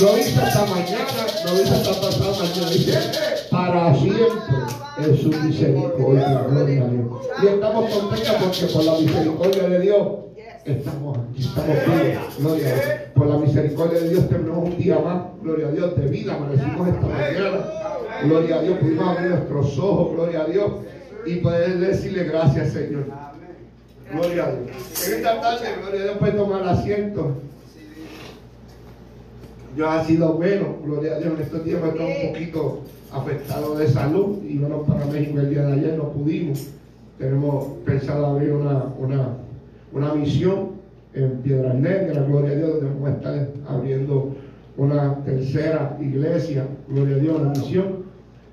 No dice hasta mañana, no dice hasta pasado mañana, dice para siempre es su misericordia, gloria a Dios. Y estamos contentos porque por la misericordia de Dios estamos aquí, estamos vivos, gloria a Dios. Por la misericordia de Dios tenemos un día más, gloria a Dios, de vida, amanecimos esta mañana, gloria a Dios, pudimos abrir nuestros ojos, gloria a Dios, y poder decirle gracias, Señor. Gloria a Dios. En esta tarde, gloria a Dios, puede tomar asiento. Yo ha sido bueno, gloria a Dios, en estos días me estoy un poquito afectado de salud y bueno para México el día de ayer no pudimos. Tenemos pensado abrir una, una, una misión en Piedras Negras, gloria a Dios, donde vamos a estar abriendo una tercera iglesia, gloria a Dios, una misión,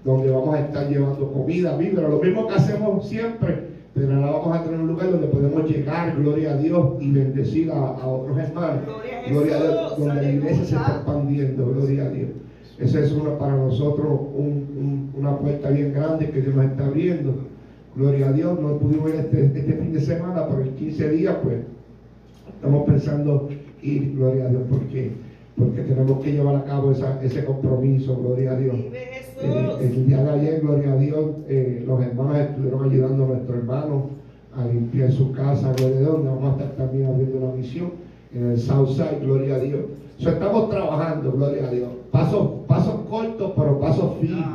donde vamos a estar llevando comida, víveres, lo mismo que hacemos siempre, pero ahora vamos a tener un lugar donde podemos llegar, gloria a Dios, y bendecir a, a otros hermanos, gloria a Dios, donde la iglesia se está expandiendo, gloria a Dios. Esa es una para nosotros un, un, una puerta bien grande que Dios nos está abriendo. Gloria a Dios, no pudimos ir este, este fin de semana, pero en 15 días, pues, estamos pensando ir, gloria a Dios, porque, porque tenemos que llevar a cabo esa, ese compromiso, gloria a Dios. Eh, el día de ayer, gloria a Dios, eh, los hermanos estuvieron ayudando a nuestro hermano a limpiar su casa, gloria a vamos a estar también abriendo una misión en el Southside, gloria a Dios. Estamos trabajando, gloria a Dios. Pasos, pasos cortos, pero pasos firmes.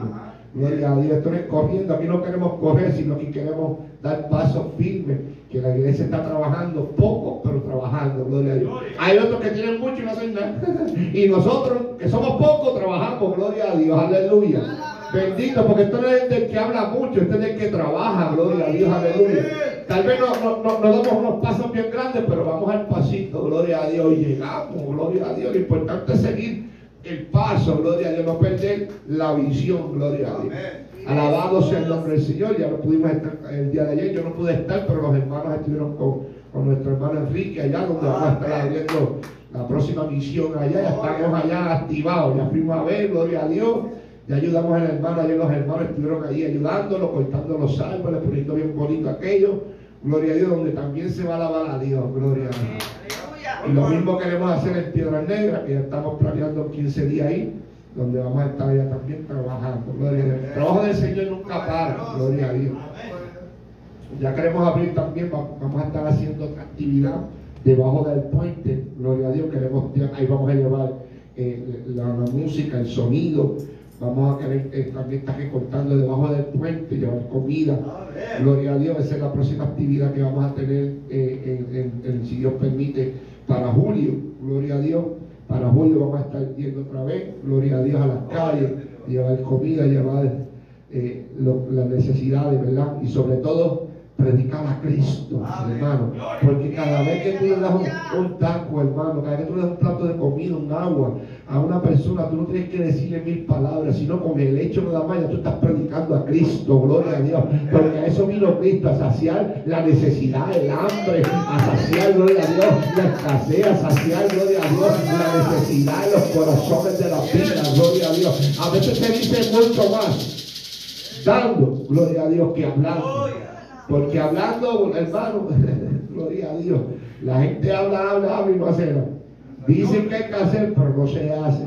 Gloria a Dios. Esto no es corriendo. Aquí no queremos correr, sino que queremos dar pasos firmes. Que la iglesia está trabajando poco, pero trabajando. Gloria a Dios. Hay otros que tienen mucho y no hacen nada. y nosotros, que somos pocos, trabajamos. Gloria a Dios. Aleluya. Bendito, porque esto no es del que habla mucho, este es del que trabaja. Gloria a Dios. Aleluya. Tal vez no, no, no, no, damos unos pasos bien grandes, pero vamos al pasito, gloria a Dios, y llegamos, gloria a Dios. Lo importante es seguir el paso, gloria a Dios, no perder la visión, gloria a Dios. Alabado sea el nombre del Señor, ya no pudimos estar el día de ayer, yo no pude estar, pero los hermanos estuvieron con, con nuestro hermano Enrique allá, donde vamos a estar abriendo la próxima misión allá, ya estamos allá activados, ya fuimos a ver, gloria a Dios. Ya ayudamos al hermano, ayer los hermanos estuvieron ahí ayudándolo, cortando los árboles, poniendo bien bonito aquello. Gloria a Dios, donde también se va a alabar a Dios. Gloria a Dios. Y lo mismo queremos hacer en Piedra Negra, que ya estamos planeando 15 días ahí, donde vamos a estar allá también trabajando. El trabajo del Señor nunca para. Gloria a Dios. Ya queremos abrir también, vamos a estar haciendo otra actividad debajo del puente. Gloria a Dios, queremos, ahí vamos a llevar eh, la, música, el sonido. Vamos a querer eh, también estar recortando debajo del puente, llevar comida. Gloria a Dios, esa es la próxima actividad que vamos a tener, eh, en, si Dios permite, para julio. Gloria a Dios. Para julio vamos a estar yendo otra vez, gloria a Dios, a las calles, llevar comida, llevar eh, lo, las necesidades, ¿verdad? Y sobre todo, predicar a Cristo, hermano. Porque cada vez que tú le das un, un, taco, hermano, cada vez que tú le das un plato de comida, un agua a una persona, tú no tienes que decirle mil palabras, sino con el hecho nada más, ya tú estás predicando a Cristo, gloria a Dios. Porque a eso vino Cristo, a saciar la necesidad, el hambre, a saciar, gloria a Dios, la escasez, a saciar, gloria a Dios, la necesidad en los corazones de la vida, gloria a Dios. A veces se dice mucho más dando, gloria a Dios, que hablando. Porque hablando, hermano, gloria a Dios, la gente habla, habla, habla y no hace nada. Dicen que hay que hacer, pero no se hace.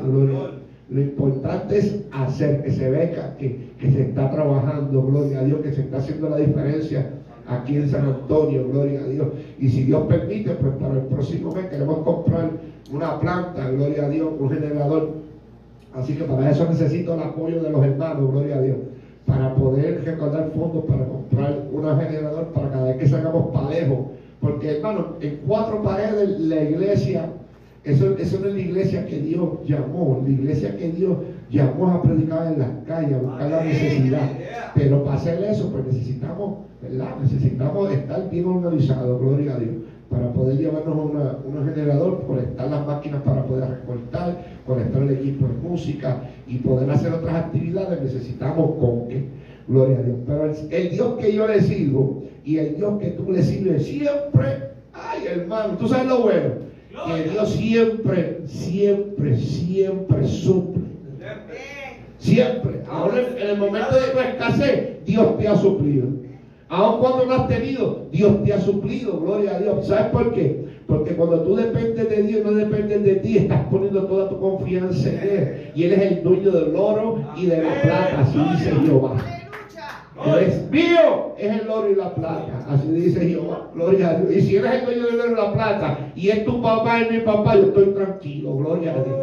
Lo importante es hacer, que se vea que, que se está trabajando, gloria a Dios, que se está haciendo la diferencia aquí en San Antonio, gloria a Dios. Y si Dios permite, pues para el próximo mes queremos comprar una planta, gloria a Dios, un generador. Así que para eso necesito el apoyo de los hermanos, gloria a Dios para poder recaudar fondos para comprar un generador para cada vez que salgamos parejo. Porque, hermano, en cuatro paredes la iglesia, eso, eso no es la iglesia que Dios llamó, la iglesia que Dios llamó a predicar en las calles, a buscar la necesidad. Pero para hacer eso, pues necesitamos, ¿verdad? Necesitamos estar bien organizados, gloria a Dios para poder llevarnos una, un generador, conectar las máquinas para poder recortar, conectar el equipo de música y poder hacer otras actividades, necesitamos con que, gloria a Dios. Pero el, el, Dios que yo le sirvo y el Dios que tú le sirves siempre, ay hermano, tú sabes lo bueno, que Dios siempre, siempre, siempre suple. Siempre. Ahora en el momento de tu escasez, Dios te ha suplido. Aun cuando no has tenido, Dios te ha suplido, gloria a Dios. ¿Sabes por qué? Porque cuando tú dependes de Dios, no dependes de ti, estás poniendo toda tu confianza en Él. Y Él es el dueño del oro y de la plata, así dice Jehová. Es mío, es el oro y la plata. Así dice Jehová. Gloria a Dios. Y si eres el dueño del oro y la plata, y es tu papá y mi papá, yo estoy tranquilo. Gloria a Dios.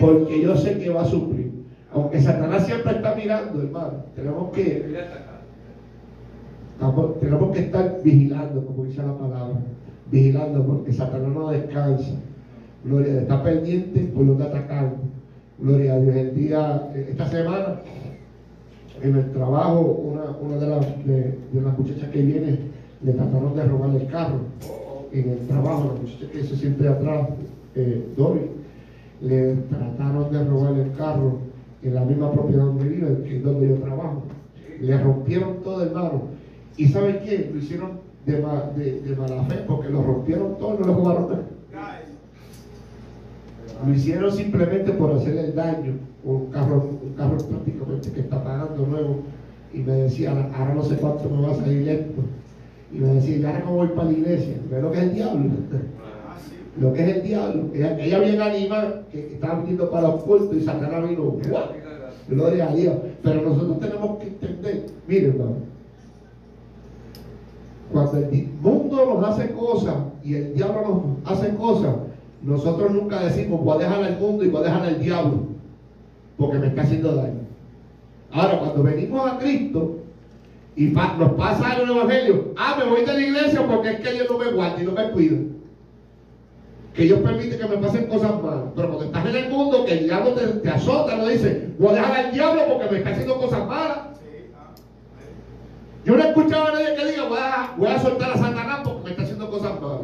Porque yo sé que va a suplir. Aunque Satanás siempre está mirando, hermano. Tenemos que tenemos que estar vigilando, como dice la palabra, vigilando porque Satanás no descansa. Gloria a Dios, está pendiente por que atacar. Gloria a Dios. El día, esta semana, en el trabajo, una, de, las, de, las muchachas que viene le trataron de robar el carro. En el trabajo, la muchacha que se siente atrás, eh, Dori, le trataron de robar el carro en la misma propiedad donde vive, que es donde yo trabajo. Le rompieron todo el mano ¿Y saben qué? Lo hicieron de, de, mala fe porque lo rompieron todo y no lo jugaron nada. Lo hicieron simplemente por hacer el daño. Un carro, un carro prácticamente que está pagando nuevo. Y me decía, ahora no sé cuánto me va a salir esto. Y me decía, ya ahora no voy para la iglesia. ¿Ves lo que es el diablo? lo que es el diablo. Ella, ella bien animada, que estaba viniendo para los puertos y Satanás vino. Gloria a Dios. Pero nosotros tenemos que entender, miren, hermano cuando el mundo nos hace cosas y el diablo nos hace cosas, nosotros nunca decimos voy a dejar al mundo y voy a dejar al diablo porque me está haciendo daño. Ahora, cuando venimos a Cristo y nos pasa en el Evangelio, ah, me voy de la iglesia porque es que Dios no me guarda y no me cuida. Que Dios permite que me pasen cosas malas. Pero cuando estás en el mundo, que el diablo te, te azota, no dice, voy a dejar al diablo porque me está haciendo cosas malas. Yo no he escuchado a nadie que diga, voy a, soltar a Satanás porque me está haciendo cosas malas.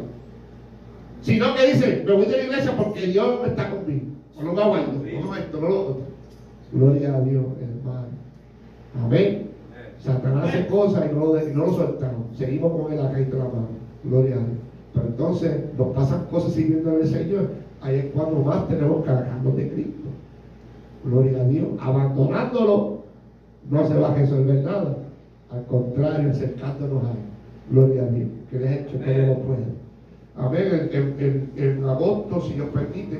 Sino que dice, me voy de la iglesia porque Dios me está conmigo. O no me aguanto, no esto, no lo otro. Gloria a Dios, hermano. Amén. Satanás hace cosas y no lo, no lo soltamos. Seguimos con él acá y la mano. Gloria a Dios. Pero entonces nos pasan cosas sirviendo al Señor. Ahí es cuando más tenemos que alejarnos de Cristo. Gloria a Dios. Abandonándolo no se va a resolver nada. Al contrario, acercándonos a Él. Gloria a Dios, que le ha hecho todo lo puede. Amén. En, en, agosto, si Dios permite,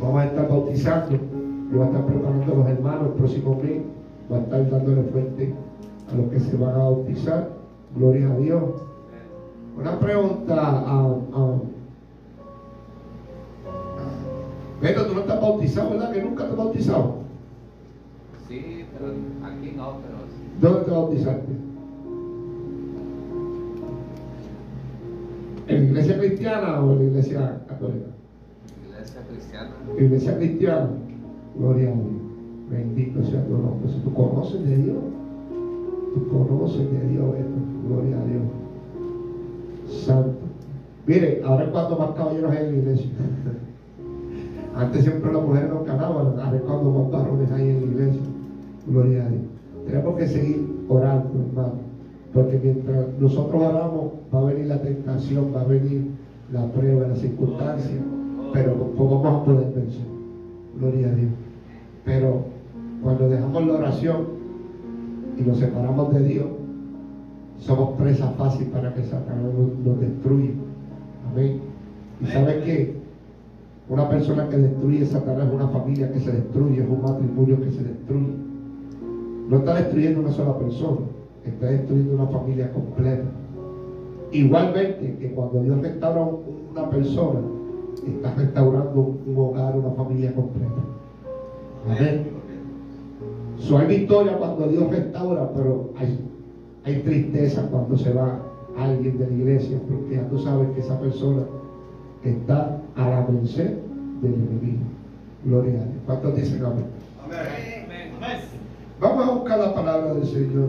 vamos a estar bautizando. Yo voy a estar preparando a los hermanos el próximo mes. Voy a estar dándole fuente a los que se van a bautizar. Gloria a Dios. Una pregunta a, Beto, tú no estás bautizado, ¿verdad? Que nunca te has bautizado. Sí, pero aquí no, pero ¿Dónde te bautizaste? ¿En la iglesia cristiana o en la iglesia católica? Iglesia cristiana. Iglesia cristiana. Gloria a Dios. Bendito sea tu nombre. Si tú conoces de Dios, tú conoces de Dios, gloria a Dios. Santo. Mire, ahora es cuando más caballeros hay en la iglesia. Antes siempre las mujeres no ganaban, ahora es cuando más varones hay en la iglesia. Gloria a Dios. Tenemos que seguir orando, hermano. Porque mientras nosotros oramos, va a venir la tentación, va a venir la prueba, la circunstancia. Pero vamos a poder vencer. Gloria a Dios. Pero cuando dejamos la oración y nos separamos de Dios, somos presa fácil para que Satanás nos, destruya. Amén. ¿Y sabes qué? Una persona que destruye Satanás es una familia que se destruye, es un matrimonio que se destruye. No está destruyendo una sola persona, está destruyendo una familia completa. Igualmente que cuando Dios restaura una persona, está restaurando un hogar, una familia completa. Amén. So, hay victoria cuando Dios restaura, pero hay, hay tristeza cuando se va alguien de la iglesia, porque ya tú sabes que esa persona está a la merced del enemigo. Gloria a Dios. ¿Cuántos dicen amén? Amén. Vamos a buscar la palabra del Señor.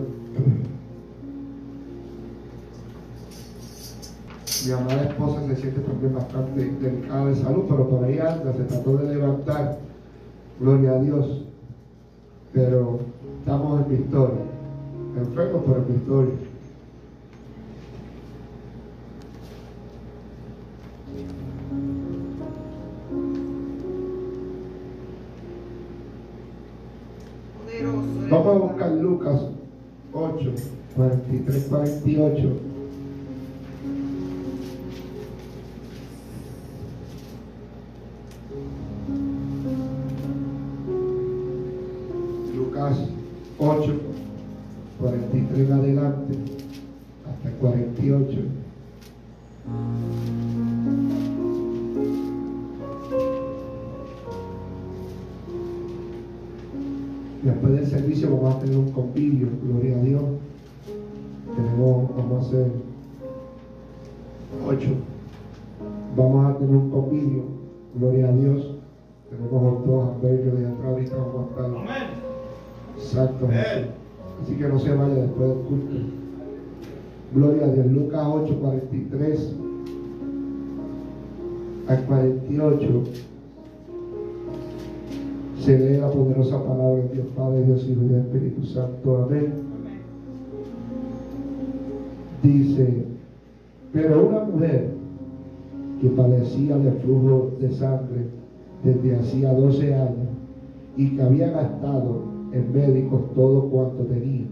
Mi amada esposa se siente también bastante delicada de salud, pero por ahí anda, se trató de levantar. Gloria a Dios. Pero estamos en victoria. Enfermos, pero en victoria. Lucas 8. 43, 48. Exacto. Jesús. Así que no se vaya después del culto. Gloria a Dios. Lucas 8, 43 al 48 se lee la poderosa palabra de Dios Padre, Dios Hijo y Dios Espíritu Santo. Amén. Dice, pero una mujer que padecía de flujo de sangre desde hacía 12 años y que había gastado en médicos todo cuanto tenía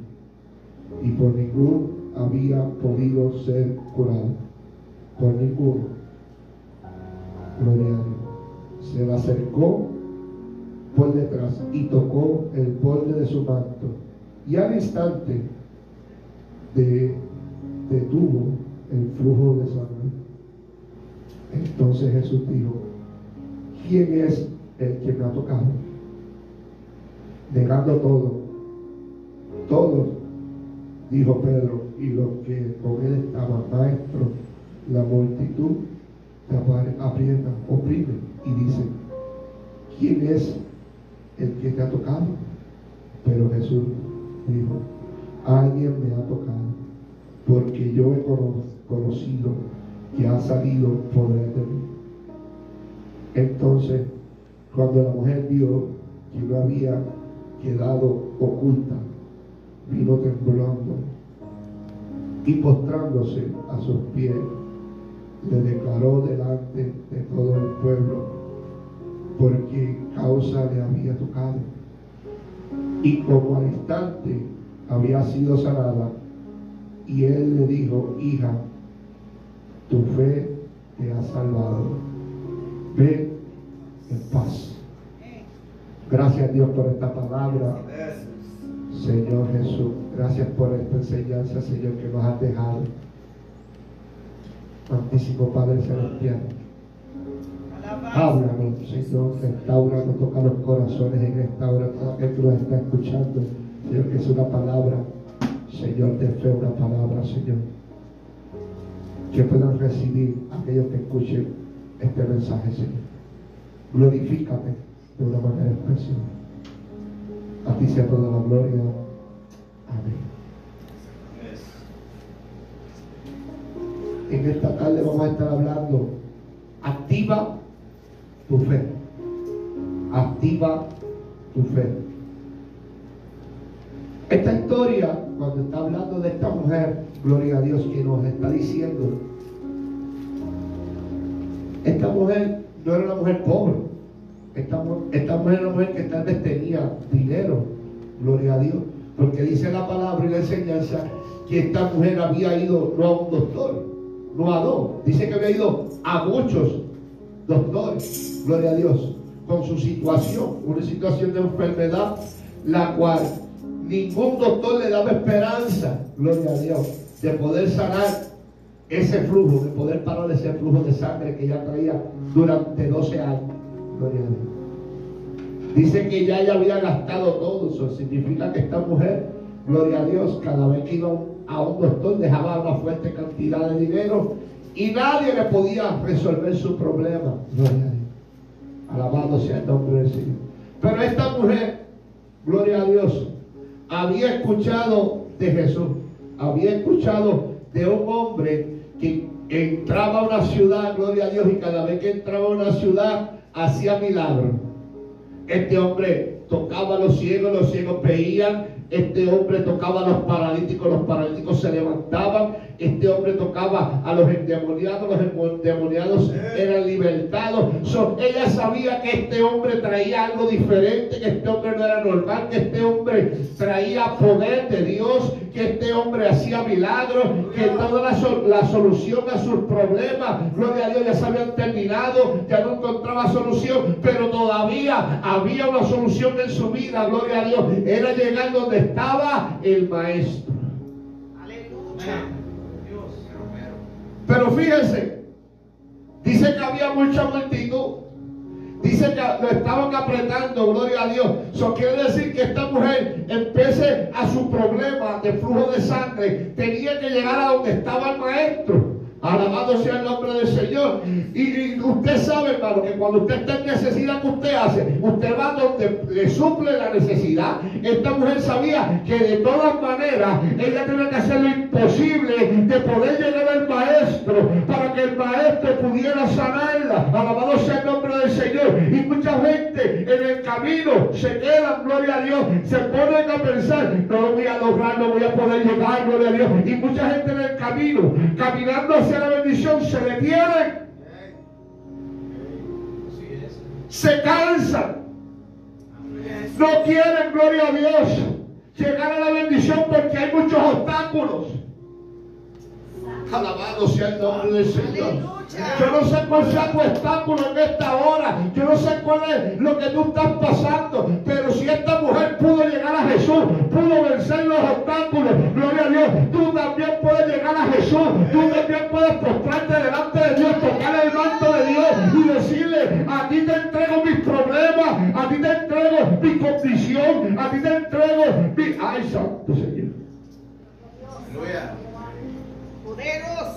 y por ninguno había podido ser curado. Por ninguno. Gloria. Se le acercó por detrás y tocó el borde de su manto. Y al instante de, detuvo el flujo de sangre. Entonces Jesús dijo, ¿quién es el que me ha tocado? Negando todo. Todos, dijo Pedro, y los que con él estaban, maestro, la multitud te aprietan, oprimen y dicen, ¿quién es el que te ha tocado. Pero Jesús dijo, alguien me ha tocado, porque yo he conocido que ha salido poder de mí. Entonces, cuando la mujer vio que no había quedado oculta, vino temblando y postrándose a sus pies, le declaró delante de todo el pueblo porque causa le había tocado. Y como al instante había sido sanada, y él le dijo, hija, tu fe te ha salvado. Ve en paz. Gracias Dios por esta palabra. Señor Jesús, gracias por esta enseñanza, Señor, que nos has dejado. Santísimo Padre Celestial. Háblanos, Señor, restauranos, toca los corazones en esta hora, todo aquel que nos está escuchando, Señor, que es una palabra, Señor, de fe, una palabra, Señor, que puedan recibir aquellos que escuchen este mensaje, Señor. Glorifícate de una manera especial. A ti sea toda la gloria. Amén. En esta tarde vamos a estar hablando activa tu fe. Activa tu fe. Esta historia, cuando está hablando de esta mujer, gloria a Dios, que nos está diciendo, esta mujer no era una mujer pobre. Esta, esta mujer era una mujer que tal vez tenía dinero, gloria a Dios. Porque dice la palabra y la enseñanza que esta mujer había ido no a un doctor, no a dos. Dice que había ido a muchos doctores, gloria a Dios, con su situación, una situación de enfermedad, la cual ningún doctor le daba esperanza, gloria a Dios, de poder sanar ese flujo, de poder parar ese flujo de sangre que ya traía durante 12 años, Dice que ya ella había gastado todo, eso significa que esta mujer, gloria a Dios, cada vez que iba a un doctor dejaba una fuerte cantidad de dinero y nadie le podía resolver su problema. Gloria a Dios. Alabado sea el nombre del Señor. Pero esta mujer, gloria a Dios, había escuchado de Jesús. Había escuchado de un hombre que entraba a una ciudad, gloria a Dios, y cada vez que entraba a una ciudad hacía milagros. Este hombre tocaba a los ciegos, los ciegos veían, este hombre tocaba a los paralíticos, los paralíticos se levantaban, este hombre tocaba a los endemoniados, los endemoniados eran libertados. So, ella sabía que este hombre traía algo diferente, que este hombre no era normal, que este hombre traía poder de Dios, que este hombre hacía milagros, que toda la, la solución a sus problemas, gloria a Dios, ya se habían terminado, ya no encontraba solución, pero todavía había una solución en su vida, gloria a Dios. Era llegar donde estaba el maestro. Aleluya. Pero fíjense, dice que había mucha multitud. Dice que lo estaban apretando, gloria a Dios. Eso quiere decir que esta mujer, empiece a su problema de flujo de sangre, tenía que llegar a donde estaba el maestro. Alabado sea el nombre del Señor. Y, usted sabe, hermano, que cuando usted está en necesidad, ¿qué usted hace? Usted va donde le suple la necesidad. Esta mujer sabía que de todas maneras ella tenía que hacer lo imposible de poder llegar al maestro para que el maestro pudiera sanarla. Alabado sea el nombre del Señor. Y mucha gente en el camino se queda, gloria a Dios, se ponen a pensar, no lo voy a lograr, no voy a poder llegar, gloria a Dios. Y mucha gente en el camino, caminando hacia la bendición se detienen. Se cansan. No quieren, gloria a Dios, llegar a la bendición porque hay muchos obstáculos. Alabado sea el nombre del Señor. Yo no sé cuál sea tu obstáculo en esta hora. Yo no sé cuál es lo que tú estás pasando. Pero si esta mujer pudo llegar a Jesús, pudo vencer los obstáculos, gloria a Dios, tú también puedes llegar a Jesús. Tú también puedes postrarte delante de Dios, tocar el manto de Dios y decirle, a ti te entrego mis problemas, a ti te entrego mi condición, a ti te entrego mi... Ay, santo Señor.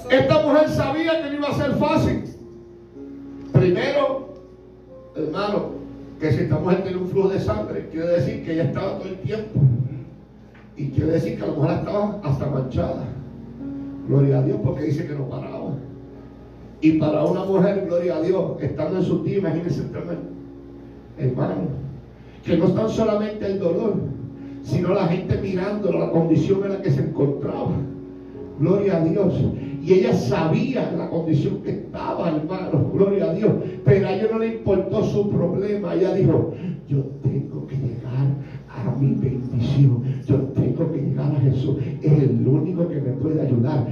Esta mujer sabía que no iba a ser fácil. Primero, hermano, que si esta mujer tiene un flujo de sangre, quiere decir que ella estaba todo el tiempo. Y quiere decir que a lo mejor estaba hasta manchada. Gloria a Dios, porque dice que no paraba. Y para una mujer, gloria a Dios, estando en su tía, imagínense hermano, que no están solamente el dolor, sino la gente mirando la condición en la que se encontraba. Gloria a Dios. Y ella sabía la condición que estaba, hermano. Gloria a Dios. Pero a ella no le importó su problema. Ella dijo, yo tengo que llegar a mi bendición. Yo tengo que llegar a Jesús. Es el único que me puede ayudar.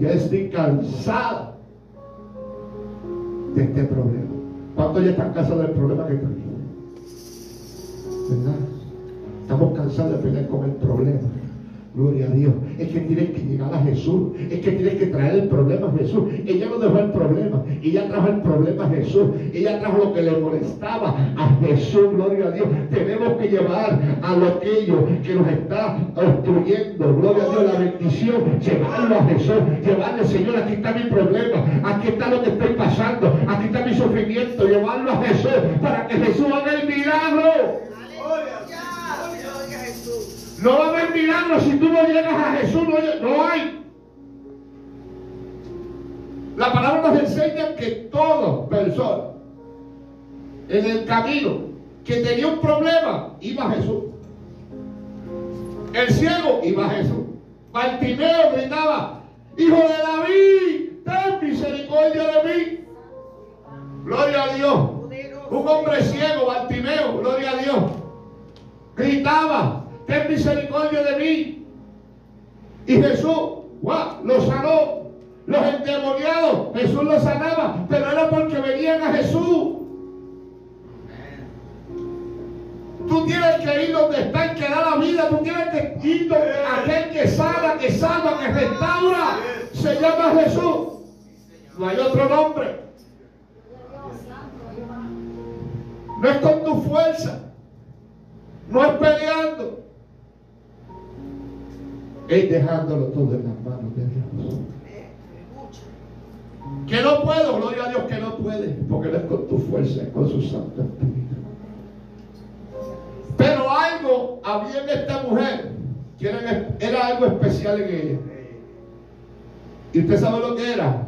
Ya estoy cansada de este problema. ¿Cuántos ya están cansados del problema que tenemos? ¿Verdad? Estamos cansados de pelear con el problema. Gloria a Dios. Es que tienes que llegar a Jesús. Es que tienes que traer el problema a Jesús. Ella no dejó el problema. Ella trajo el problema a Jesús. Ella trajo lo que le molestaba a Jesús. Gloria a Dios. Tenemos que llevar a lo aquello que nos está obstruyendo. Gloria a Dios. La bendición. Llevarlo a Jesús. Llevarle, Señor, aquí está mi problema. Aquí está lo que estoy pasando. Aquí está mi sufrimiento. Llevarlo a Jesús para que Jesús haga el milagro. No va a haber milagro si tú no llegas a Jesús, no, hay. La palabra nos enseña que todo persona en el camino que tenía un problema iba a Jesús. El ciego iba a Jesús. Bartimeo gritaba, Hijo de David, ten misericordia de mí. Gloria a Dios. Un hombre ciego, Bartimeo, gloria a Dios. Gritaba, ten misericordia de mí. Y Jesús, lo sanó. Los endemoniados, Jesús los sanaba, pero era porque venían a Jesús. Tú tienes que ir donde está el que da la vida. Tú tienes que ir donde aquel que sana, que salva, que restaura. Se llama Jesús. No hay otro nombre. No es con tu fuerza. No es peleando es dejándolo todo en las manos de Dios. Que no puedo, gloria a Dios que no puede, porque no es con tu fuerza, es con su santo espíritu. Pero algo había en esta mujer, que era, algo especial en ella. ¿Y usted sabe lo que era?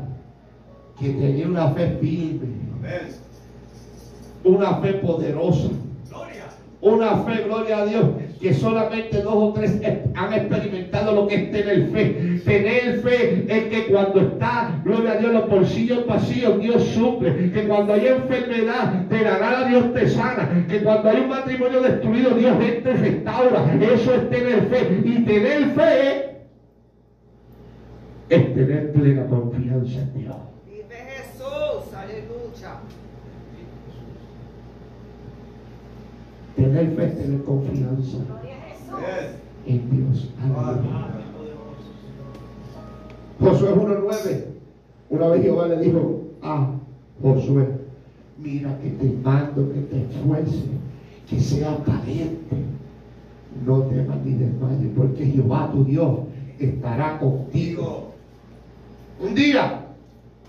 Que tenía una fe firme. Una fe poderosa. Una fe, gloria a Dios, que solamente dos o tres han experimentado lo que es tener fe. Tener fe es que cuando está, gloria a Dios, los bolsillos vacíos, Dios suple. Que cuando hay enfermedad, de la nada Dios te sana. Que cuando hay un matrimonio destruido, Dios te restaura. Eso es tener fe. Y tener fe es tener plena confianza en Dios. Vive Jesús, aleluya. Tener fe tener confianza en Dios. Aleluya. Josué 1.9. Una vez Jehová le dijo a Josué, mira que te mando que te esfuerces, que seas valiente. No temas ni desmayes, porque Jehová tu Dios estará contigo. Un día,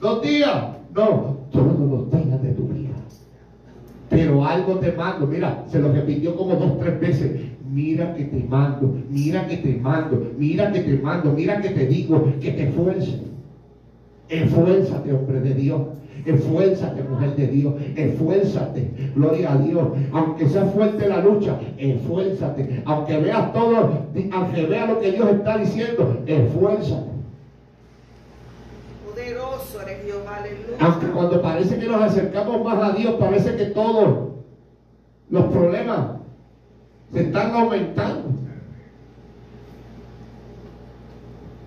dos días, no, todos los días de tu. Pero algo te mando, mira, se lo repitió como dos, tres veces. Mira que te mando, mira que te mando, mira que te mando, mira que te digo que te esfuerces. Esfuérzate, hombre de Dios. Esfuérzate, mujer de Dios. Esfuérzate. Gloria a Dios. Aunque sea fuerte la lucha, esfuérzate. Aunque veas todo, aunque veas lo que Dios está diciendo, esfuérzate. Poderoso eres Jehová, aleluya. Aunque cuando parece que nos acercamos más a Dios, parece que todos los problemas se están aumentando.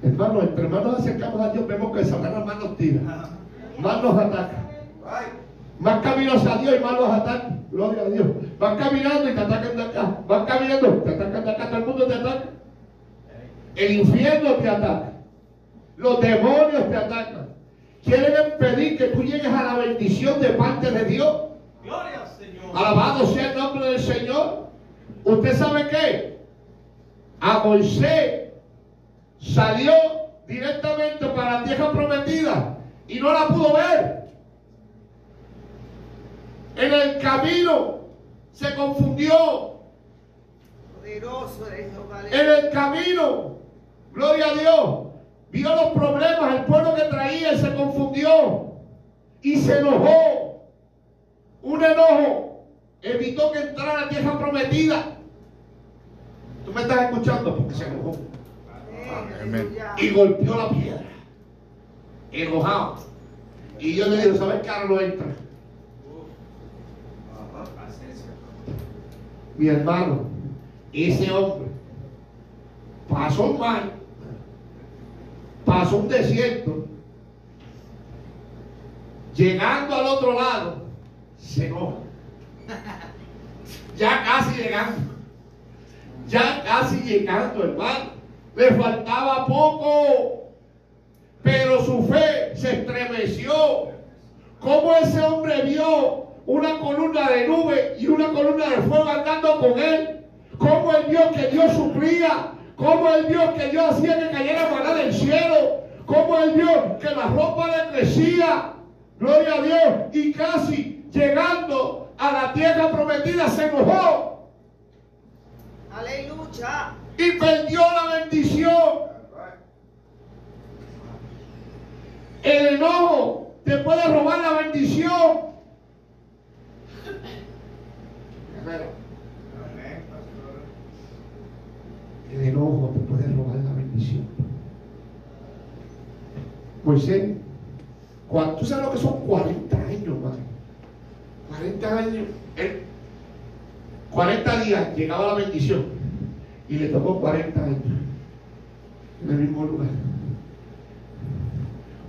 Hermano, entre más nos acercamos a Dios, vemos que Satanás más nos tira, más nos ataca. Más caminos a Dios y más los ataca. Gloria a Dios. Vas caminando y te atacan de acá. Vas caminando, te atacan de acá, todo el mundo te ataca. El infierno te ataca. Los demonios te atacan. Quieren impedir que tú llegues a la bendición de parte de Dios. Gloria, Señor. Alabado sea el nombre del Señor. ¿Usted sabe qué? A Moisés salió directamente para la tierra prometida y no la pudo ver. En el camino se confundió. Poderoso Jehová, En el camino, gloria a Dios, vio los problemas, el pueblo que traía y se confundió y se enojó. Un enojo evitó que entrara a la tierra prometida. Tú me estás escuchando porque se enojó y golpeó la piedra. Enojado. Y yo le digo, ¿sabes qué? Ahora no entra. Mi hermano, ese hombre pasó mar, pasó un desierto, llegando al otro lado, se enoja. Ya casi llegando, ya casi llegando, hermano. Le faltaba poco, pero su fe se estremeció. ¿Cómo ese hombre vio una columna de nube y una columna de fuego andando con él? ¿Cómo él vio que Dios suplía? ¿Cómo él vio que Dios hacía que cayera maná del cielo? ¿Cómo él vio que la ropa le crecía? Gloria a Dios. Y casi llegando a la tierra prometida se enojó Aleluya. y perdió la bendición. El enojo te puede robar la bendición. El enojo te puede robar la bendición. Moisés, ¿tú sabes lo que son 40 años, madre? 40 años. él- 40 días llegaba la bendición y le tocó 40 años en el mismo lugar.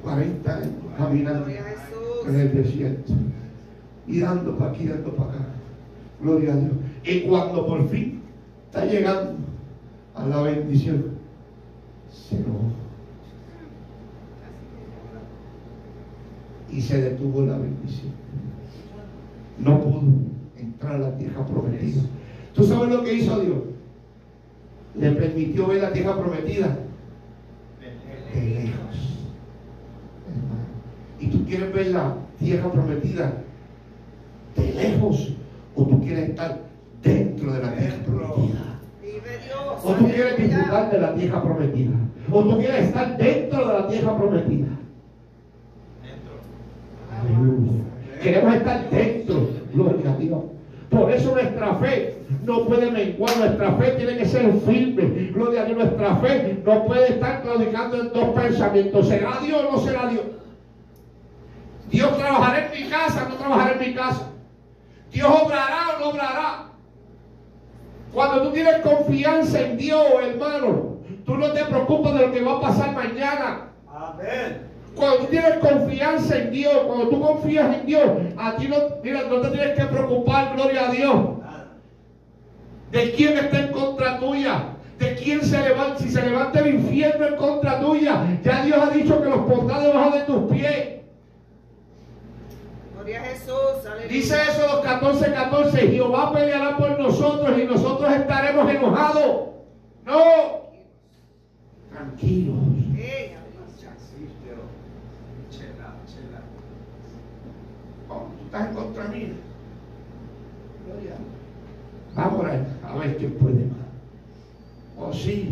40 años caminando en el desierto y dando para aquí, dando para acá. Gloria a Dios. Y cuando por fin está llegando a la bendición, se enojó. Y se detuvo la bendición. No pudo entrar a la tierra prometida. ¿Tú sabes lo que hizo Dios? Le permitió ver la tierra prometida de lejos. Y tú quieres ver la tierra prometida de lejos o tú quieres estar dentro de la tierra. O tú quieres disfrutar de la tierra prometida. O tú quieres estar dentro de la tierra prometida. Aleluya. Queremos estar dentro, gloria a Dios. Por eso nuestra fe no puede menguar, nuestra fe tiene que ser firme. Gloria a Dios, nuestra fe no puede estar claudicando en dos pensamientos. ¿Será Dios o no será Dios? Dios trabajará en mi casa, no trabajará en mi casa. Dios obrará o no obrará. Cuando tú tienes confianza en Dios, hermano, tú no te preocupas de lo que va a pasar mañana. Amén. Cuando tú tienes confianza en Dios, cuando tú confías en Dios, a ti no, mira, no te tienes que preocupar, gloria a Dios, de quién está en contra tuya, de quién se levanta, si se levanta el infierno en contra tuya, ya Dios ha dicho que los pondrá debajo de tus pies. Gloria a Jesús. Aleluya. Dice eso los 14, 14, Jehová peleará por nosotros y nosotros estaremos enojados. No, tranquilos. Chela, chela. Oh, tú estás en contra mía. Gloria. Vamos a orar, a ver quién puede más. Oh, sí.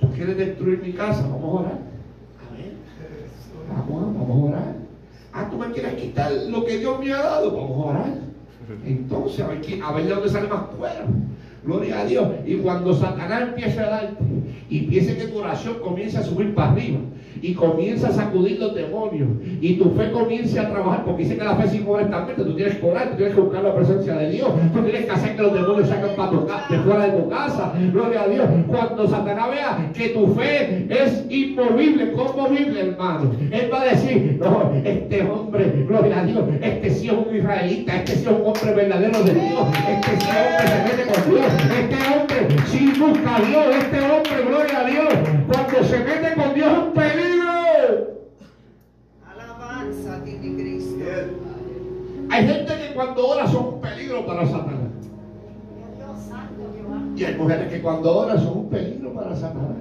Tú quieres destruir mi casa, vamos a orar. A ver. Vamos, a- vamos a orar. Ah, tú me quieres quitar lo que Dios me ha dado, vamos a orar. Entonces, a ver, a ver de dónde sale más fuera. Gloria a Dios. Y cuando Satanás empieza a darte y piense que tu oración comienza a subir para arriba y comienza a sacudir los demonios y tu fe comienza a trabajar, porque dice que la fe sin obra está muerta, tú tienes que orar, tú tienes que buscar la presencia de Dios, tú tienes que hacer que los demonios salgan para tu de fuera de tu casa. Gloria a Dios. Cuando Satanás vea que tu fe es inmovible, conmovible, hermano, él va a decir, no, este hombre, gloria a Dios, este sí es un israelita, este sí es un hombre verdadero de Dios, este sí hombre se mete con Dios, este hombre sí busca a Dios, este hombre, gloria a Dios, cuando se mete con Dios es un peligro. Alabanza a ti, mi Cristo. Bien. Hay gente que cuando ora son un peligro para Satanás. Y hay mujeres que cuando oran son un peligro para Satanás.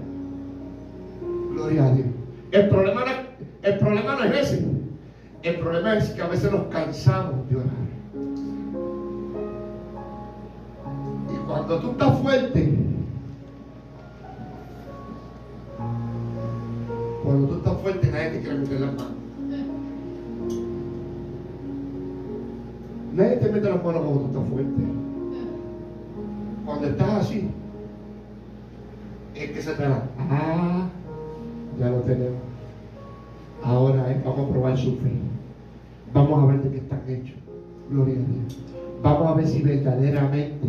Gloria a Dios. El problema no es, el problema no es ese. El problema es que a veces nos cansamos de orar. Y cuando tú estás fuerte, cuando tú estás fuerte, nadie te quiere meter las manos. Nadie te mete las manos cuando tú estás fuerte. Cuando estás así, es que se te da. Ah, ya lo tenemos. Ahora eh, vamos a probar su fe. Vamos a ver de qué están hechos. Gloria a Dios. Vamos a ver si verdaderamente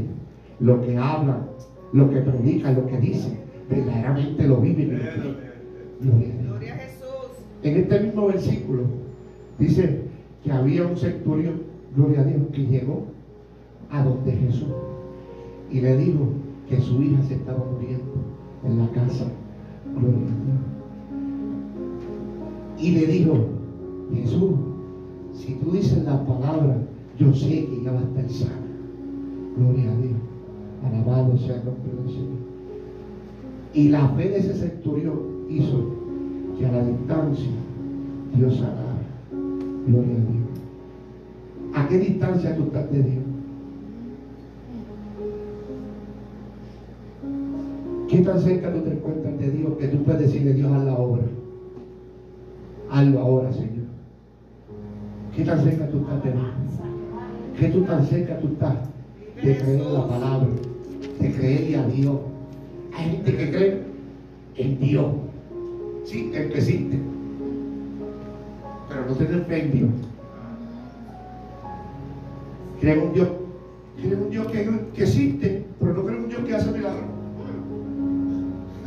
lo que hablan, lo que predican, lo que dicen, verdaderamente lo viven. Gloria a Dios. Gloria a Jesús. En este mismo versículo dice que había un centurión, gloria a Dios, que llegó a donde Jesús y le dijo que su hija se estaba muriendo en la casa. Gloria a Dios. Y le dijo, Jesús, si tú dices la palabra, yo sé que ella va a estar sana. Gloria a Dios. Alabado sea el nombre del Señor. Y la fe de ese centurión hizo que a la distancia Dios sanara. Gloria a Dios. ¿A qué distancia tú estás de Dios? ¿Qué tan cerca tú te encuentras de Dios que tú puedes decirle Dios haz la obra? Hazlo ahora, Señor. ¿Qué tan cerca tú estás de Dios? ¿Qué tú tan cerca tú estás de creer la palabra? De creerle a Dios. Hay gente que cree en Dios. Sí, que existe. Pero no tienen fe en Dios. Creen un Dios, creen un Dios que, existe, pero no creen un Dios que hace milagros.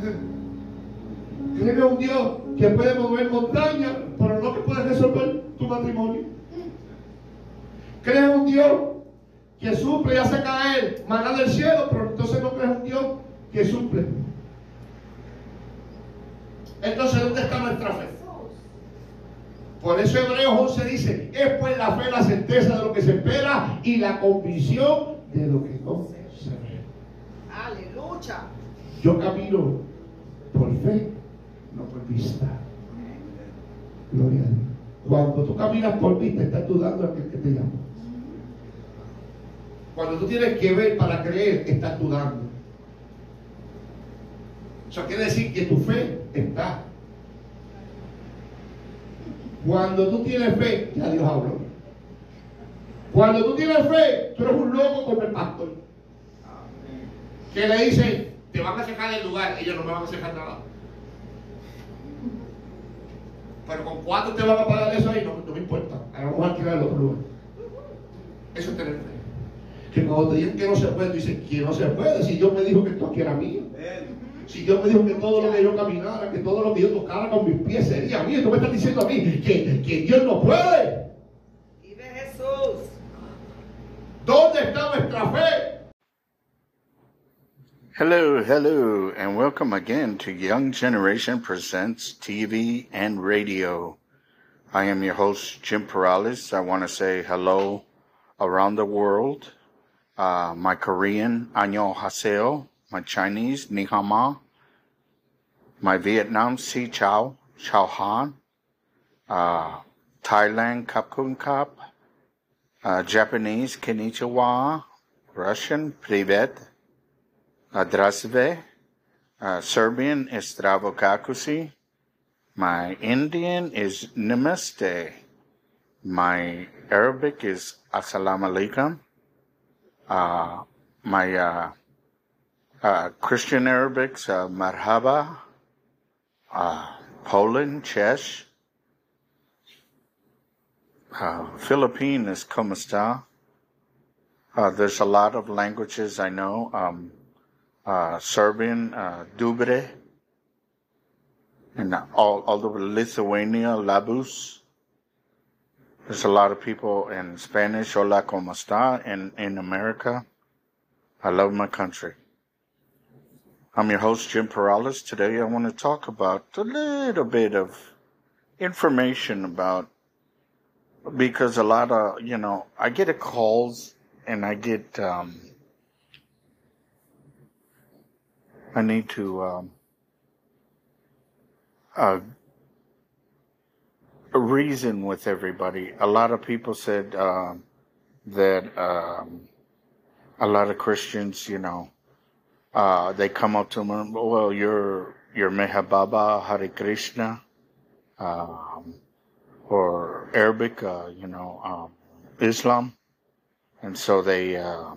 Creen en un Dios que puede mover montañas, pero no que puede resolver tu matrimonio. Crees en un Dios que suple y hace caer maná del cielo, pero entonces no crees un Dios que suple. Entonces, ¿dónde está nuestra fe? Por eso Hebreos 11 dice, es pues la fe la certeza de lo que se espera y la convicción de lo que no se ve. Aleluya. Yo camino por fe, no por vista. Gloria a Dios. Cuando tú caminas por vista, estás dudando a aquel que te llama. Cuando tú tienes que ver para creer, estás dudando. Eso quiere decir que tu fe está. Cuando tú tienes fe, ya Dios habló. Cuando tú tienes fe, tú eres un loco como el pastor. Que le dice, te van a sacar del lugar, ellos no me van a sacar nada. Pero con cuánto te van a pagar eso ahí, no, me importa. Ahora vamos a alquilar el otro lugar. Eso es tener fe. Que cuando te digan que no se puede, tú dices, que no se puede. Si Dios me dijo que esto aquí era mío. Si Dios me dijo que todo lo que yo caminara, que todo lo que yo tocara con mis pies sería mío, tú me estás diciendo a mí que, que Dios no puede. Vive Jesús. ¿Dónde está nuestra fe? Hello, hello, and welcome again to Young Generation Presents TV and Radio. I am your host, Jim Perales. I want to say hello around the world. Uh, my Korean, Anyo Haseo. My Chinese, Nihama. Hao Ma. My Vietnam, Si Chao, Chao Han. Uh, Thailand, Kap Kun Kap. Uh, Japanese, Konnichiwa. Russian, Privet. Adrasve, uh, Serbian is Stravokakusi. My Indian is Namaste. My Arabic is Assalamu Alaikum. Uh, my uh, uh, Christian Arabic's uh, Marhaba. Uh, Poland, Czech. Uh, Philippine is Komasta. Uh, there's a lot of languages I know. Um, uh, Serbian, uh, Dubre, and all, all over Lithuania, Labus. There's a lot of people in Spanish, hola, como está, in, in America. I love my country. I'm your host, Jim Perales. Today I want to talk about a little bit of information about, because a lot of, you know, I get calls and I get, um, I need to um, uh, reason with everybody. A lot of people said uh, that um, a lot of Christians, you know, uh, they come up to them, well, you're you're Mehababa Hare Krishna, um, or Arabic, uh, you know, um, Islam, and so they uh,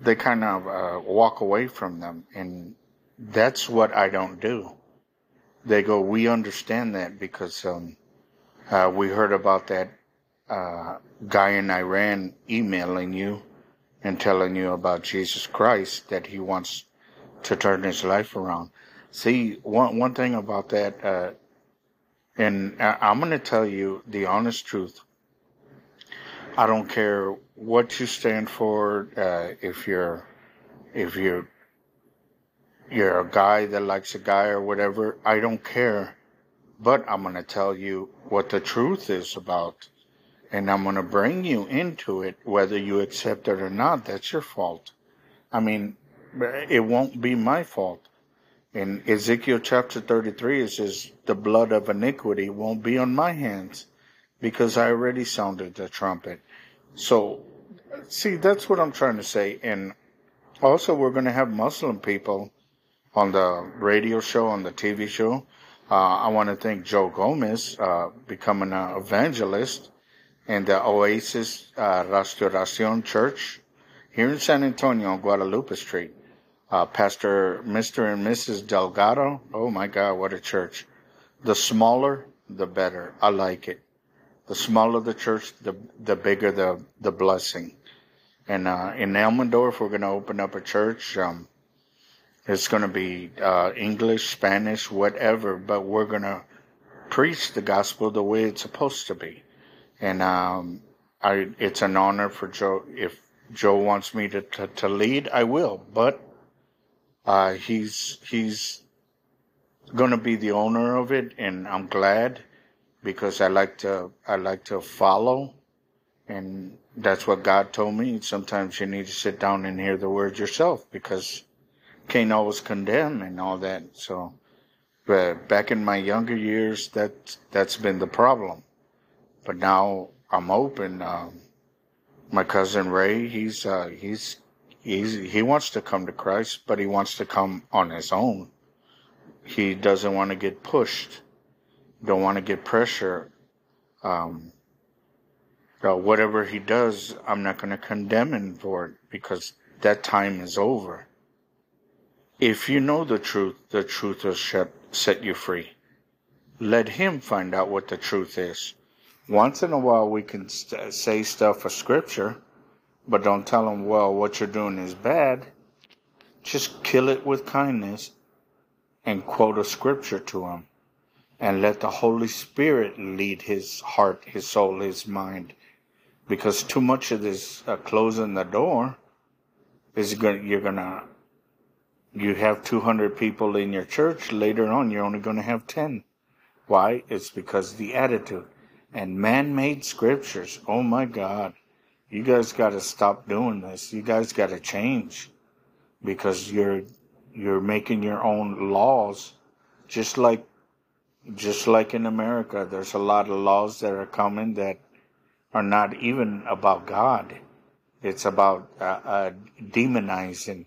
they kind of uh, walk away from them. And that's what I don't do. They go, we understand that because um, uh, we heard about that uh, guy in Iran emailing you and telling you about Jesus Christ, that he wants to turn his life around. See, one, one thing about that, uh, and I- I'm going to tell you the honest truth. I don't care what you stand for. Uh, if you're, if you're, you're a guy that likes a guy or whatever, I don't care. But I'm going to tell you what the truth is about. And I'm going to bring you into it, whether you accept it or not. That's your fault. I mean, it won't be my fault. In Ezekiel chapter 33, it says, the blood of iniquity won't be on my hands because I already sounded the trumpet. So, see, that's what I'm trying to say. And also, we're going to have Muslim people on the radio show, on the TV show. Uh, I want to thank Joe Gomez, uh, becoming an evangelist in the Oasis uh, Restauración Church here in San Antonio on Guadalupe Street. Uh, Pastor Mr. and Mrs. Delgado. Oh my God, what a church. The smaller, the better. I like it. The smaller the church, the, the bigger the, the blessing. And, uh, in Elmendorf, we're going to open up a church. Um, it's going to be, uh, English, Spanish, whatever, but we're going to preach the gospel the way it's supposed to be. And, um, I, it's an honor for Joe. If Joe wants me to, to, to lead, I will, but, uh, he's, he's going to be the owner of it and I'm glad because I like to, I like to follow and that's what God told me. Sometimes you need to sit down and hear the word yourself because can't always condemn and all that. So, but back in my younger years, that that's been the problem. But now I'm open. Um, my cousin Ray, he's uh, he's he's he wants to come to Christ, but he wants to come on his own. He doesn't want to get pushed. Don't want to get pressure. Um, So whatever he does, I'm not going to condemn him for it because that time is over. If you know the truth, the truth will set you free. Let him find out what the truth is. Once in a while, we can st- say stuff for scripture, but don't tell him, well, what you're doing is bad. Just kill it with kindness and quote a scripture to him and let the Holy Spirit lead his heart, his soul, his mind. Because too much of this uh, closing the door is going you're to you have 200 people in your church later on you're only going to have 10 why it's because the attitude and man-made scriptures. Oh my god. You guys got to stop doing this. You guys got to change because you're you're making your own laws. Just like just like in America there's a lot of laws that are coming that are not even about God. It's about uh, uh, demonizing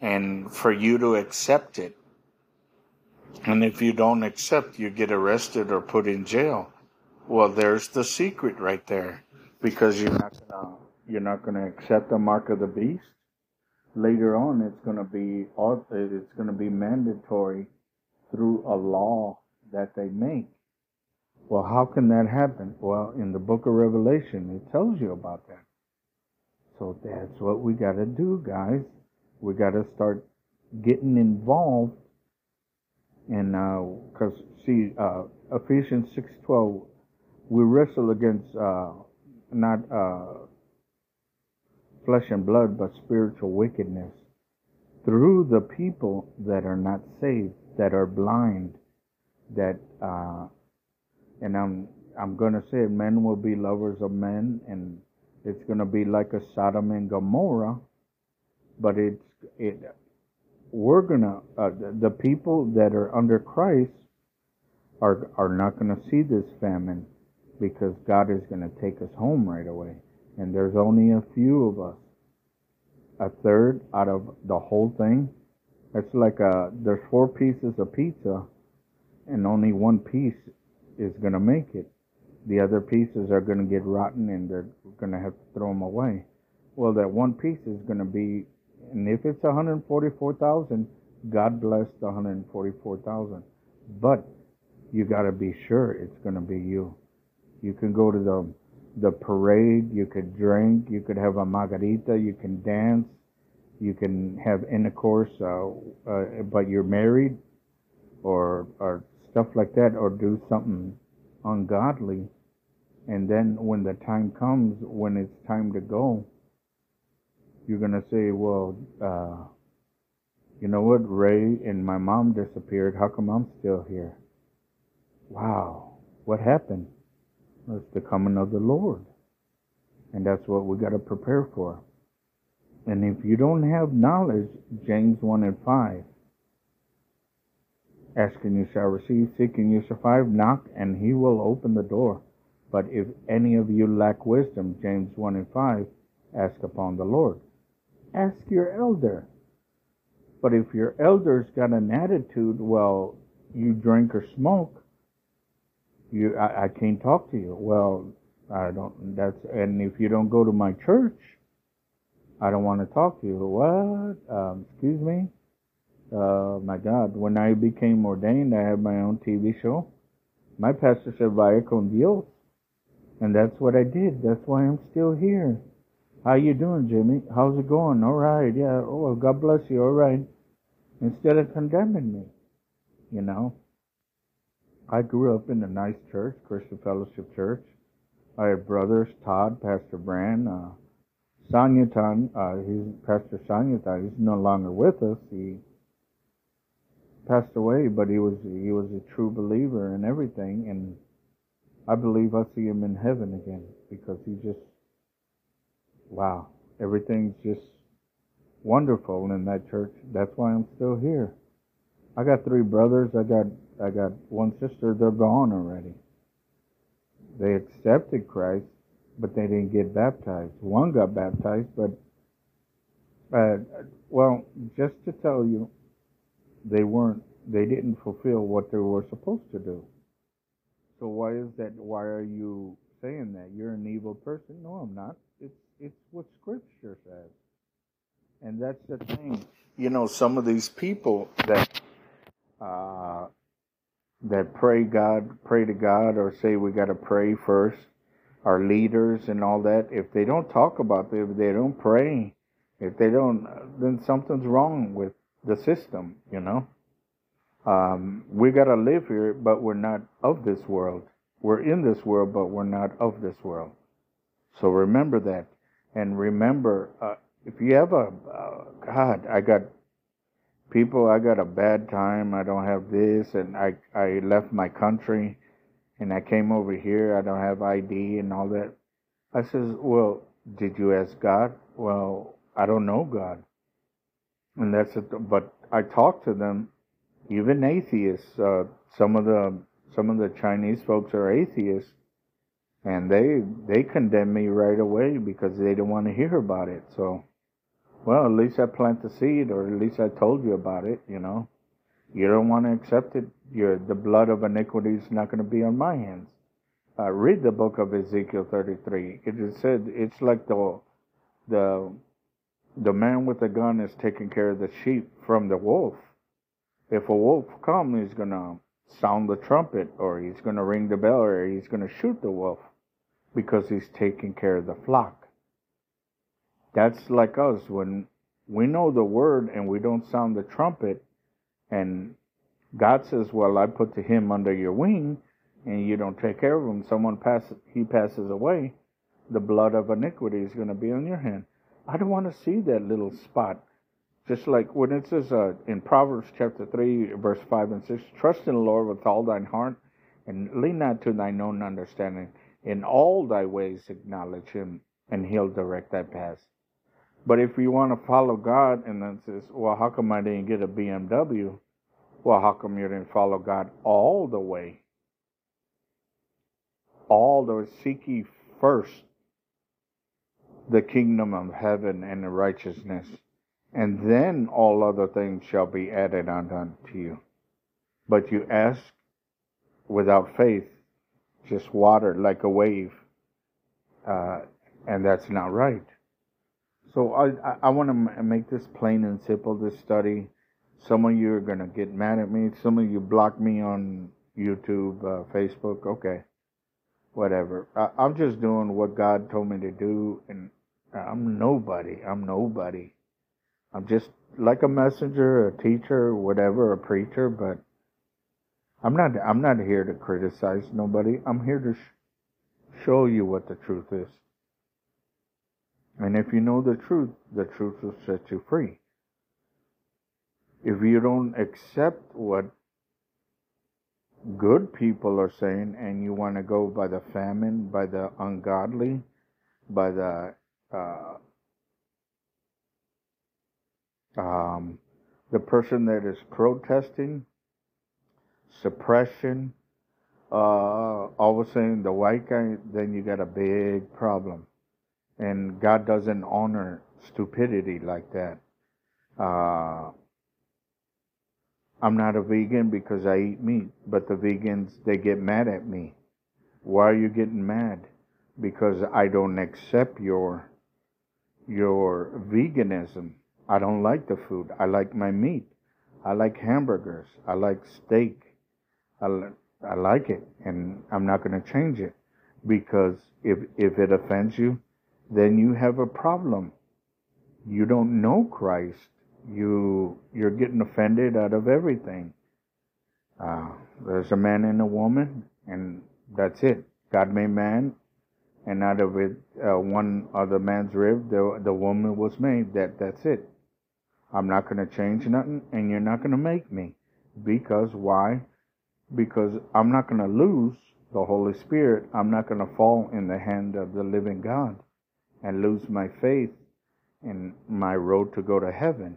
and for you to accept it. And if you don't accept you get arrested or put in jail well there's the secret right there because you're not gonna you're not gonna accept the mark of the beast. Later on it's to be it's to be mandatory through a law that they make. Well how can that happen? Well in the book of revelation it tells you about that. So that's what we got to do guys. We got to start getting involved. And because uh, see uh, ephesians 6.12 we wrestle against uh, not uh, flesh and blood, but spiritual wickedness through the people that are not saved, that are blind, that, uh, and I'm, I'm gonna say men will be lovers of men, and it's gonna be like a Sodom and Gomorrah, but it's, it, we're gonna, uh, the, people that are under Christ are, are not gonna see this famine because God is gonna take us home right away and there's only a few of us. A third out of the whole thing. It's like a, there's four pieces of pizza and only one piece is going to make it. The other pieces are going to get rotten and they're going to have to throw them away. Well, that one piece is going to be, and if it's 144,000, God bless the 144,000. But you got to be sure it's going to be you. You can go to the the parade. You could drink. You could have a margarita. You can dance. You can have intercourse, uh, uh, but you're married, or or stuff like that, or do something ungodly. And then when the time comes, when it's time to go, you're gonna say, "Well, uh, you know what? Ray and my mom disappeared. How come I'm still here?" Wow, what happened? It's the coming of the Lord. And that's what we got to prepare for. And if you don't have knowledge, James 1 and 5, asking you shall receive, seeking you shall find, knock, and he will open the door. But if any of you lack wisdom, James 1 and 5, ask upon the Lord. Ask your elder. But if your elder's got an attitude, well, you drink or smoke, you I, I can't talk to you. Well, I don't. That's and if you don't go to my church, I don't want to talk to you. What? Um, excuse me. Uh, my God, when I became ordained, I had my own TV show. My pastor said, "Vaya con Dios," and that's what I did. That's why I'm still here. How you doing, Jimmy? How's it going? All right, yeah. Oh, God bless you. All right. Instead of condemning me, you know. I grew up in a nice church, Christian Fellowship Church. I had brothers, Todd, Pastor Brand, uh, Sanyatan, uh, he's Pastor Sanyatan. He's no longer with us. He passed away, but he was he was a true believer in everything, and I believe I see him in heaven again because he just wow, everything's just wonderful in that church. That's why I'm still here. I got three brothers. I got I got one sister, they're gone already. They accepted Christ, but they didn't get baptized. One got baptized, but, uh, well, just to tell you, they weren't, they didn't fulfill what they were supposed to do. So why is that, why are you saying that. You're an evil person. No, I'm not. It's it's what Scripture says, and that's the thing. You know, some of these people that uh, that pray God, pray to God, or say we got to pray first. Our leaders and all that. If they don't talk about it, if they don't pray, if they don't, then something's wrong with the system. You know. Um, we got to live here, but we're not of this world. We're in this world, but we're not of this world. So remember that. And remember, uh, if you have a, uh, God, I got people, I got a bad time, I don't have this, and I, I left my country, and I came over here, I don't have ID and all that. I says, well, did you ask God? Well, I don't know God. And that's it. But I talked to them, even atheists, uh, some of the some of the Chinese folks are atheists, and they they condemn me right away because they don't want to hear about it. So, well, at least I plant the seed, or at least I told you about it. You know, you don't want to accept it. The blood of iniquity is not going to be on my hands. Uh, read the book of Ezekiel 33. It is said it's like the the the man with the gun is taking care of the sheep from the wolf. If a wolf comes, he's gonna sound the trumpet or he's going to ring the bell or he's going to shoot the wolf because he's taking care of the flock. That's like us when we know the word and we don't sound the trumpet and God says, well, I put to him under your wing and you don't take care of him. Someone passes, he passes away. The blood of iniquity is going to be on your hand. I don't want to see that little spot just like when it says uh, in Proverbs chapter 3, verse 5 and 6, trust in the Lord with all thine heart and lean not to thine own understanding. In all thy ways acknowledge him and he'll direct thy paths. But if you want to follow God and then says, well, how come I didn't get a BMW? Well, how come you didn't follow God all the way? All the seek ye first the kingdom of heaven and the righteousness and then all other things shall be added unto you. But you ask without faith, just water like a wave, uh, and that's not right. So I, I want to make this plain and simple. This study. Some of you are gonna get mad at me. Some of you block me on YouTube, uh, Facebook. Okay, whatever. I, I'm just doing what God told me to do, and I'm nobody. I'm nobody. I'm just like a messenger, a teacher, whatever, a preacher, but I'm not I'm not here to criticize nobody. I'm here to sh- show you what the truth is. And if you know the truth, the truth will set you free. If you don't accept what good people are saying and you want to go by the famine, by the ungodly, by the uh, um, the person that is protesting, suppression, uh, all of a sudden the white guy, then you got a big problem. And God doesn't honor stupidity like that. Uh, I'm not a vegan because I eat meat, but the vegans, they get mad at me. Why are you getting mad? Because I don't accept your, your veganism. I don't like the food. I like my meat. I like hamburgers. I like steak. I, I like it, and I'm not going to change it because if if it offends you, then you have a problem. You don't know Christ. You you're getting offended out of everything. Uh, there's a man and a woman, and that's it. God made man, and out of it, uh, one other man's rib, the the woman was made. That that's it. I'm not going to change nothing, and you're not going to make me. Because why? Because I'm not going to lose the Holy Spirit. I'm not going to fall in the hand of the living God and lose my faith in my road to go to heaven.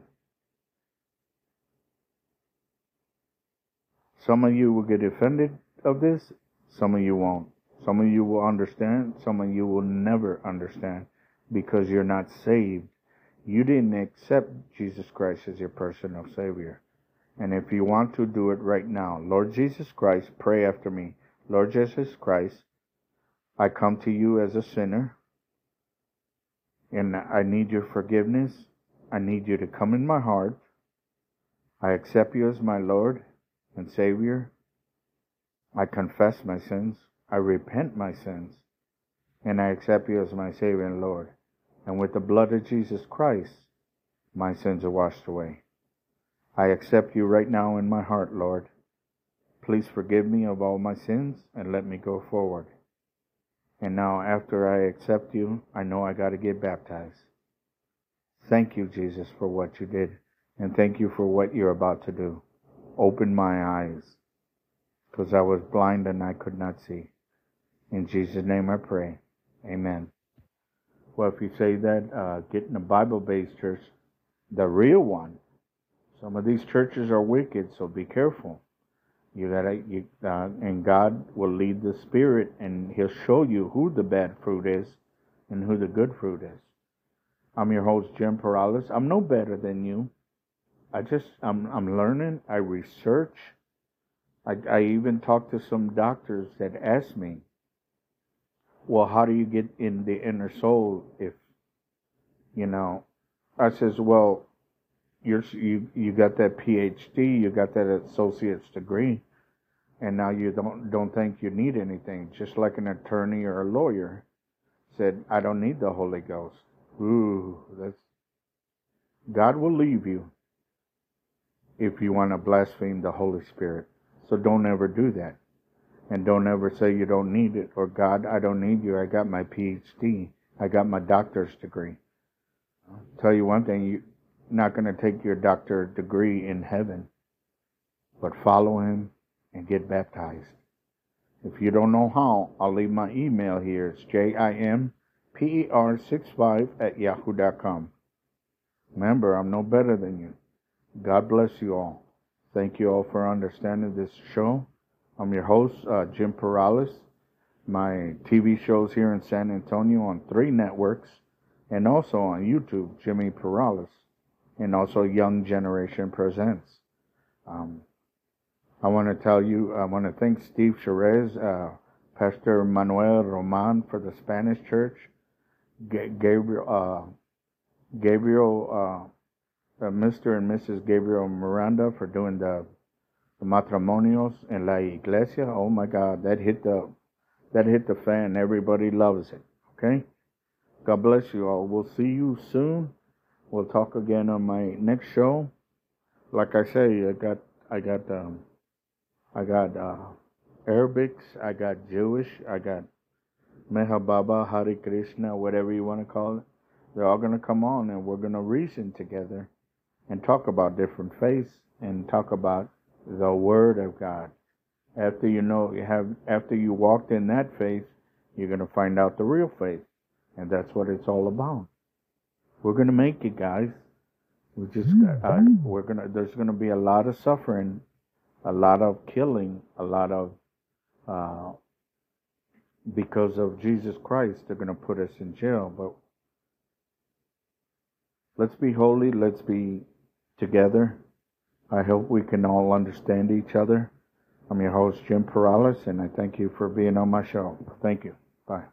Some of you will get offended of this, some of you won't. Some of you will understand, some of you will never understand because you're not saved you didn't accept Jesus Christ as your personal Savior. And if you want to do it right now, Lord Jesus Christ, pray after me. Lord Jesus Christ, I come to you as a sinner, and I need your forgiveness. I need you to come in my heart. I accept you as my Lord and Savior. I confess my sins. I repent my sins. And I accept you as my Savior and Lord. And with the blood of Jesus Christ, my sins are washed away. I accept you right now in my heart, Lord. Please forgive me of all my sins and let me go forward. And now, after I accept you, I know I got to get baptized. Thank you, Jesus, for what you did. And thank you for what you're about to do. Open my eyes. Because I was blind and I could not see. In Jesus' name I pray. Amen. Well, if you say that, uh, get in a Bible based church, the real one. Some of these churches are wicked, so be careful. You gotta, you, uh, and God will lead the Spirit, and He'll show you who the bad fruit is and who the good fruit is. I'm your host, Jim Perales. I'm no better than you. I just, I'm, I'm learning. I research. I, I even talked to some doctors that asked me, well, how do you get in the inner soul if, you know, I says, well, you're, you, you got that PhD, you got that associate's degree, and now you don't, don't think you need anything. Just like an attorney or a lawyer said, I don't need the Holy Ghost. Ooh, that's, God will leave you if you want to blaspheme the Holy Spirit. So don't ever do that. And don't ever say you don't need it or God, I don't need you. I got my PhD. I got my doctor's degree. I'll tell you one thing, you're not going to take your doctorate degree in heaven, but follow him and get baptized. If you don't know how, I'll leave my email here. It's J-I-M-P-E-R-65 at yahoo.com. Remember, I'm no better than you. God bless you all. Thank you all for understanding this show. I'm your host, uh, Jim Perales. My TV shows here in San Antonio on three networks and also on YouTube, Jimmy Perales, and also Young Generation Presents. Um, I want to tell you, I want to thank Steve Cherez, uh, Pastor Manuel Roman for the Spanish Church, G- Gabriel, uh, Gabriel, uh, uh, Mr. and Mrs. Gabriel Miranda for doing the, the matrimonios en la iglesia. Oh my God, that hit the that hit the fan. Everybody loves it. Okay. God bless you all. We'll see you soon. We'll talk again on my next show. Like I say, I got I got um, I got uh, Arabics, I got Jewish, I got Mehababa, Hare Krishna, whatever you want to call it. They're all to come on and we're to reason together and talk about different faiths and talk about the Word of God. After you know, you have, after you walked in that faith, you're to find out the real faith. And that's what it's all about. We're going to make it, guys. We just, uh, we're to, there's going to be a lot of suffering, a lot of killing, a lot of, uh, because of Jesus Christ, they're going to put us in jail. But let's be holy. Let's be together. I hope we can all understand each other. I'm your host, Jim Perales, and I thank you for being on my show. Thank you. Bye.